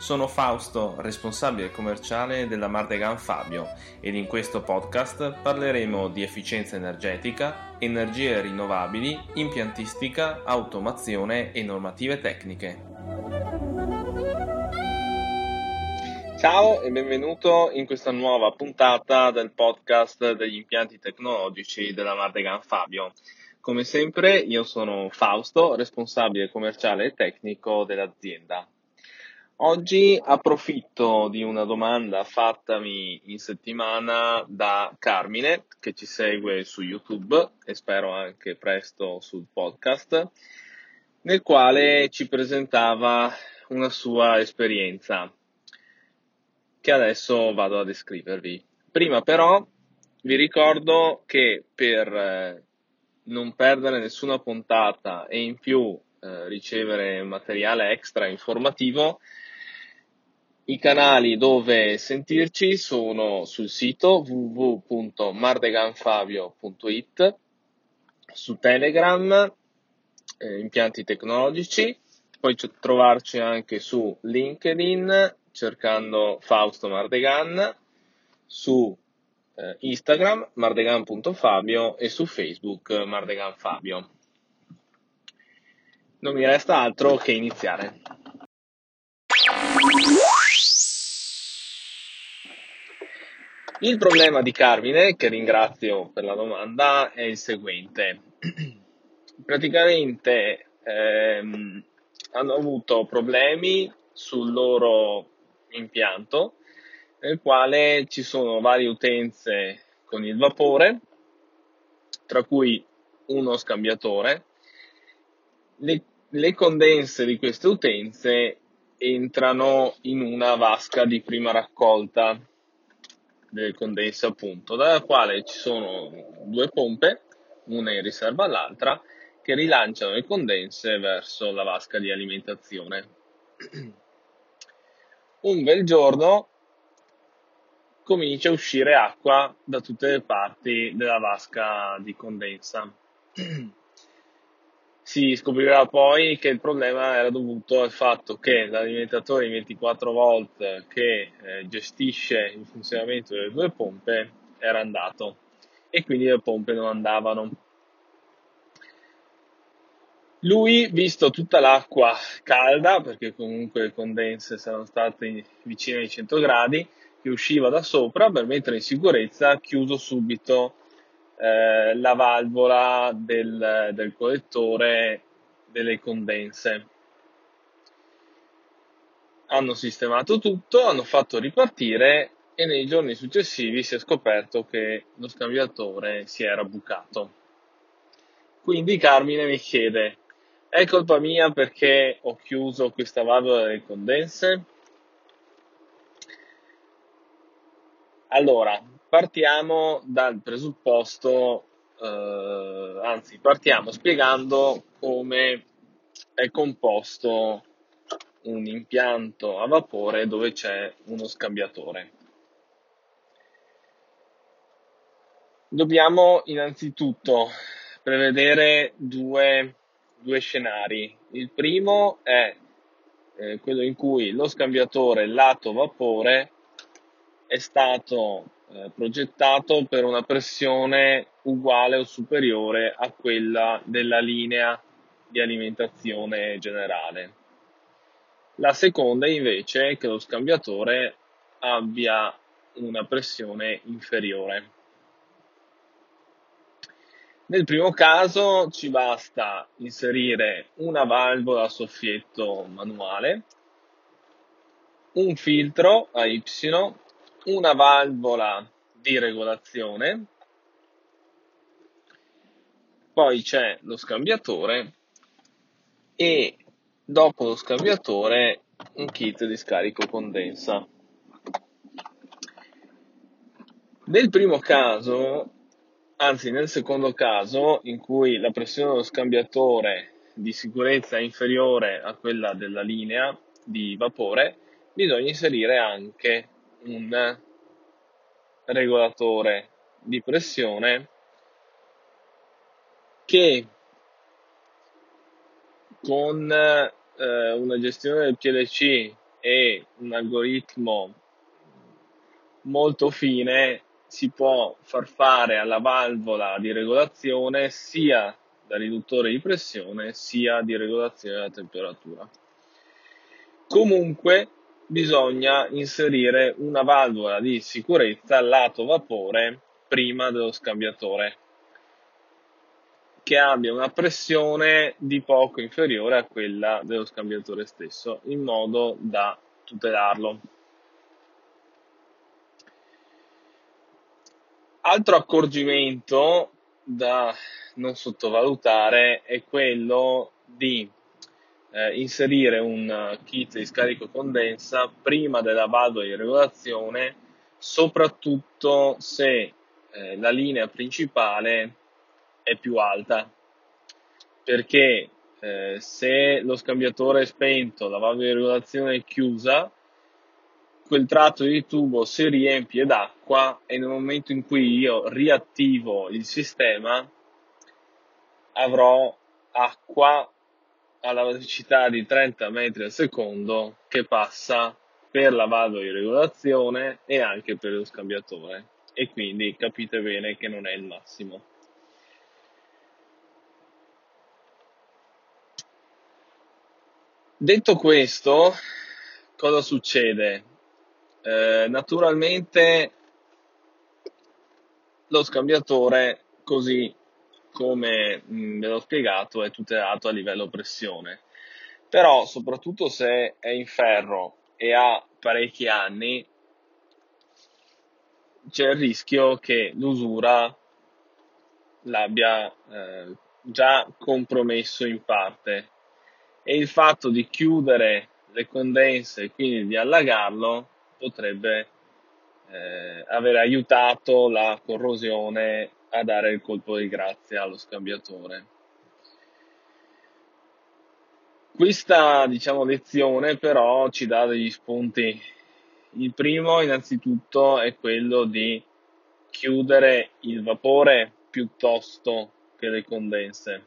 Sono Fausto, responsabile commerciale della Mardegan Fabio ed in questo podcast parleremo di efficienza energetica, energie rinnovabili, impiantistica, automazione e normative tecniche. Ciao e benvenuto in questa nuova puntata del podcast degli impianti tecnologici della Mardegan Fabio. Come sempre io sono Fausto, responsabile commerciale e tecnico dell'azienda. Oggi approfitto di una domanda fattami in settimana da Carmine che ci segue su YouTube e spero anche presto sul podcast, nel quale ci presentava una sua esperienza che adesso vado a descrivervi. Prima però vi ricordo che per eh, non perdere nessuna puntata e in più eh, ricevere materiale extra informativo, i canali dove sentirci sono sul sito www.mardeganfabio.it, su Telegram, eh, impianti tecnologici, poi trovarci anche su LinkedIn cercando Fausto Mardegan su eh, Instagram mardegan.fabio e su Facebook Mardegan Fabio. Non mi resta altro che iniziare. Il problema di Carmine, che ringrazio per la domanda, è il seguente. Praticamente ehm, hanno avuto problemi sul loro impianto nel quale ci sono varie utenze con il vapore, tra cui uno scambiatore. Le, le condense di queste utenze entrano in una vasca di prima raccolta delle condense appunto, dalla quale ci sono due pompe, una in riserva all'altra, che rilanciano le condense verso la vasca di alimentazione. un bel giorno comincia a uscire acqua da tutte le parti della vasca di condensa. Si scoprirà poi che il problema era dovuto al fatto che l'alimentatore di 24 volt che eh, gestisce il funzionamento delle due pompe era andato e quindi le pompe non andavano. Lui, visto tutta l'acqua calda, perché comunque le condense saranno state vicine ai 100 gradi, che usciva da sopra, per mettere in sicurezza, ha chiuso subito eh, la valvola del, del collettore delle condense. Hanno sistemato tutto, hanno fatto ripartire e nei giorni successivi si è scoperto che lo scambiatore si era bucato. Quindi Carmine mi chiede, è colpa mia perché ho chiuso questa valvola delle condense? Allora, partiamo dal presupposto, eh, anzi, partiamo spiegando come è composto un impianto a vapore dove c'è uno scambiatore. Dobbiamo innanzitutto prevedere due due scenari. Il primo è eh, quello in cui lo scambiatore lato vapore è stato eh, progettato per una pressione uguale o superiore a quella della linea di alimentazione generale. La seconda invece è che lo scambiatore abbia una pressione inferiore. Nel primo caso ci basta inserire una valvola a soffietto manuale, un filtro a Y, una valvola di regolazione, poi c'è lo scambiatore e dopo lo scambiatore un kit di scarico condensa. Nel primo caso Anzi, nel secondo caso, in cui la pressione dello scambiatore di sicurezza è inferiore a quella della linea di vapore, bisogna inserire anche un regolatore di pressione che con eh, una gestione del PLC e un algoritmo molto fine si può far fare alla valvola di regolazione sia da riduttore di pressione sia di regolazione della temperatura. Comunque bisogna inserire una valvola di sicurezza lato vapore prima dello scambiatore che abbia una pressione di poco inferiore a quella dello scambiatore stesso in modo da tutelarlo. Altro accorgimento da non sottovalutare è quello di eh, inserire un kit di scarico condensa prima della valvola di regolazione, soprattutto se eh, la linea principale è più alta. Perché eh, se lo scambiatore è spento, la valvola di regolazione è chiusa, quel tratto di tubo si riempie d'acqua e nel momento in cui io riattivo il sistema avrò acqua alla velocità di 30 metri al secondo che passa per la valvola di regolazione e anche per lo scambiatore e quindi capite bene che non è il massimo. Detto questo, cosa succede? Eh, naturalmente lo scambiatore, così come ve l'ho spiegato, è tutelato a livello pressione. Però, soprattutto se è in ferro e ha parecchi anni, c'è il rischio che l'usura l'abbia eh, già compromesso in parte e il fatto di chiudere le condense e quindi di allagarlo potrebbe eh, aver aiutato la corrosione a dare il colpo di grazia allo scambiatore. Questa diciamo, lezione però ci dà degli spunti. Il primo innanzitutto è quello di chiudere il vapore piuttosto che le condense.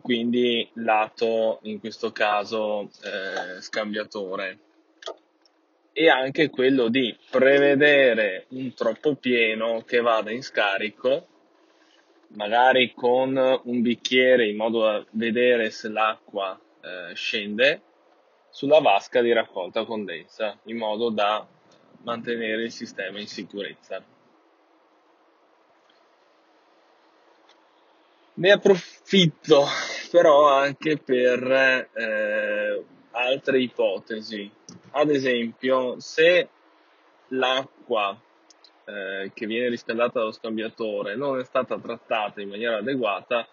Quindi lato in questo caso eh, scambiatore e anche quello di prevedere un troppo pieno che vada in scarico, magari con un bicchiere in modo da vedere se l'acqua eh, scende sulla vasca di raccolta condensa, in modo da mantenere il sistema in sicurezza. Ne approfitto però anche per eh, altre ipotesi. Ad esempio, se l'acqua eh, che viene riscaldata dallo scambiatore non è stata trattata in maniera adeguata,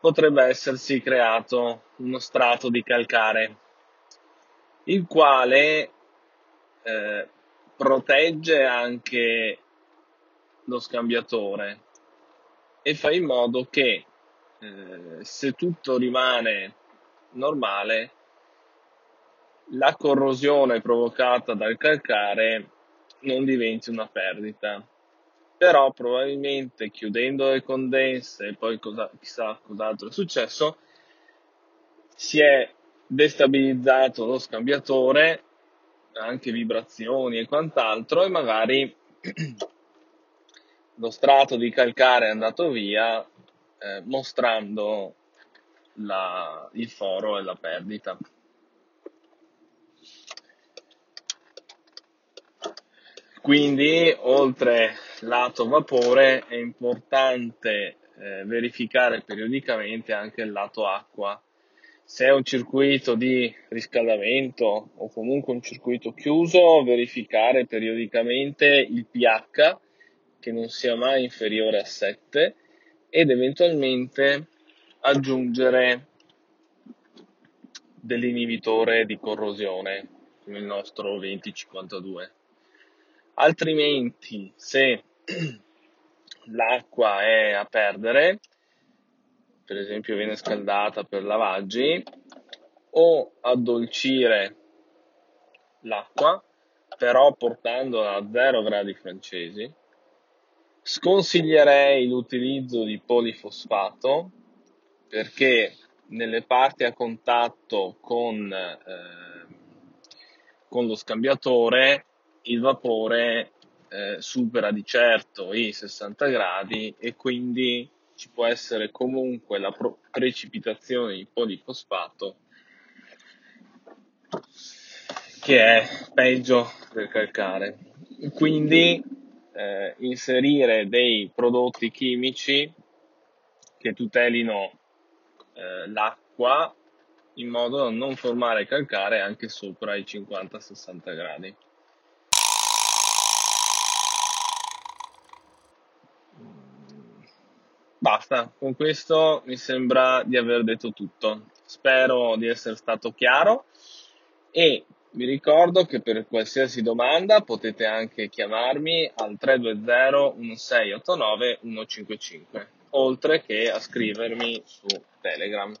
potrebbe essersi creato uno strato di calcare, il quale eh, protegge anche lo scambiatore e fa in modo che eh, se tutto rimane normale la corrosione provocata dal calcare non diventi una perdita. Però probabilmente chiudendo le condense e poi cosa, chissà cos'altro è successo, si è destabilizzato lo scambiatore, anche vibrazioni e quant'altro, e magari lo strato di calcare è andato via eh, mostrando la, il foro e la perdita. Quindi, oltre lato vapore, è importante eh, verificare periodicamente anche il lato acqua. Se è un circuito di riscaldamento o comunque un circuito chiuso, verificare periodicamente il pH che non sia mai inferiore a 7 ed eventualmente aggiungere dell'inibitore di corrosione come il nostro 2052. Altrimenti, se l'acqua è a perdere, per esempio viene scaldata per lavaggi, o addolcire l'acqua, però portandola a 0 gradi francesi. Sconsiglierei l'utilizzo di polifosfato perché nelle parti a contatto con, eh, con lo scambiatore il vapore eh, supera di certo i 60 gradi e quindi ci può essere comunque la pro- precipitazione di polifosfato che è peggio del calcare. Quindi eh, inserire dei prodotti chimici che tutelino eh, l'acqua in modo da non formare calcare anche sopra i 50-60 gradi. Basta, con questo mi sembra di aver detto tutto. Spero di essere stato chiaro e vi ricordo che per qualsiasi domanda potete anche chiamarmi al 320 1689 155, oltre che a scrivermi su Telegram.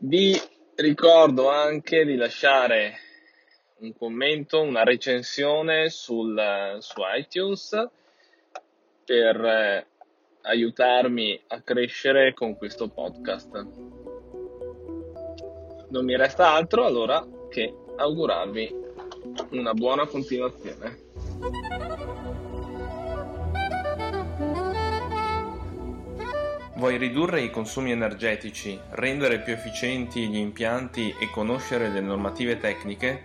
Vi ricordo anche di lasciare un commento, una recensione sul, su iTunes per eh, aiutarmi a crescere con questo podcast. Non mi resta altro allora che augurarvi una buona continuazione. Vuoi ridurre i consumi energetici, rendere più efficienti gli impianti e conoscere le normative tecniche?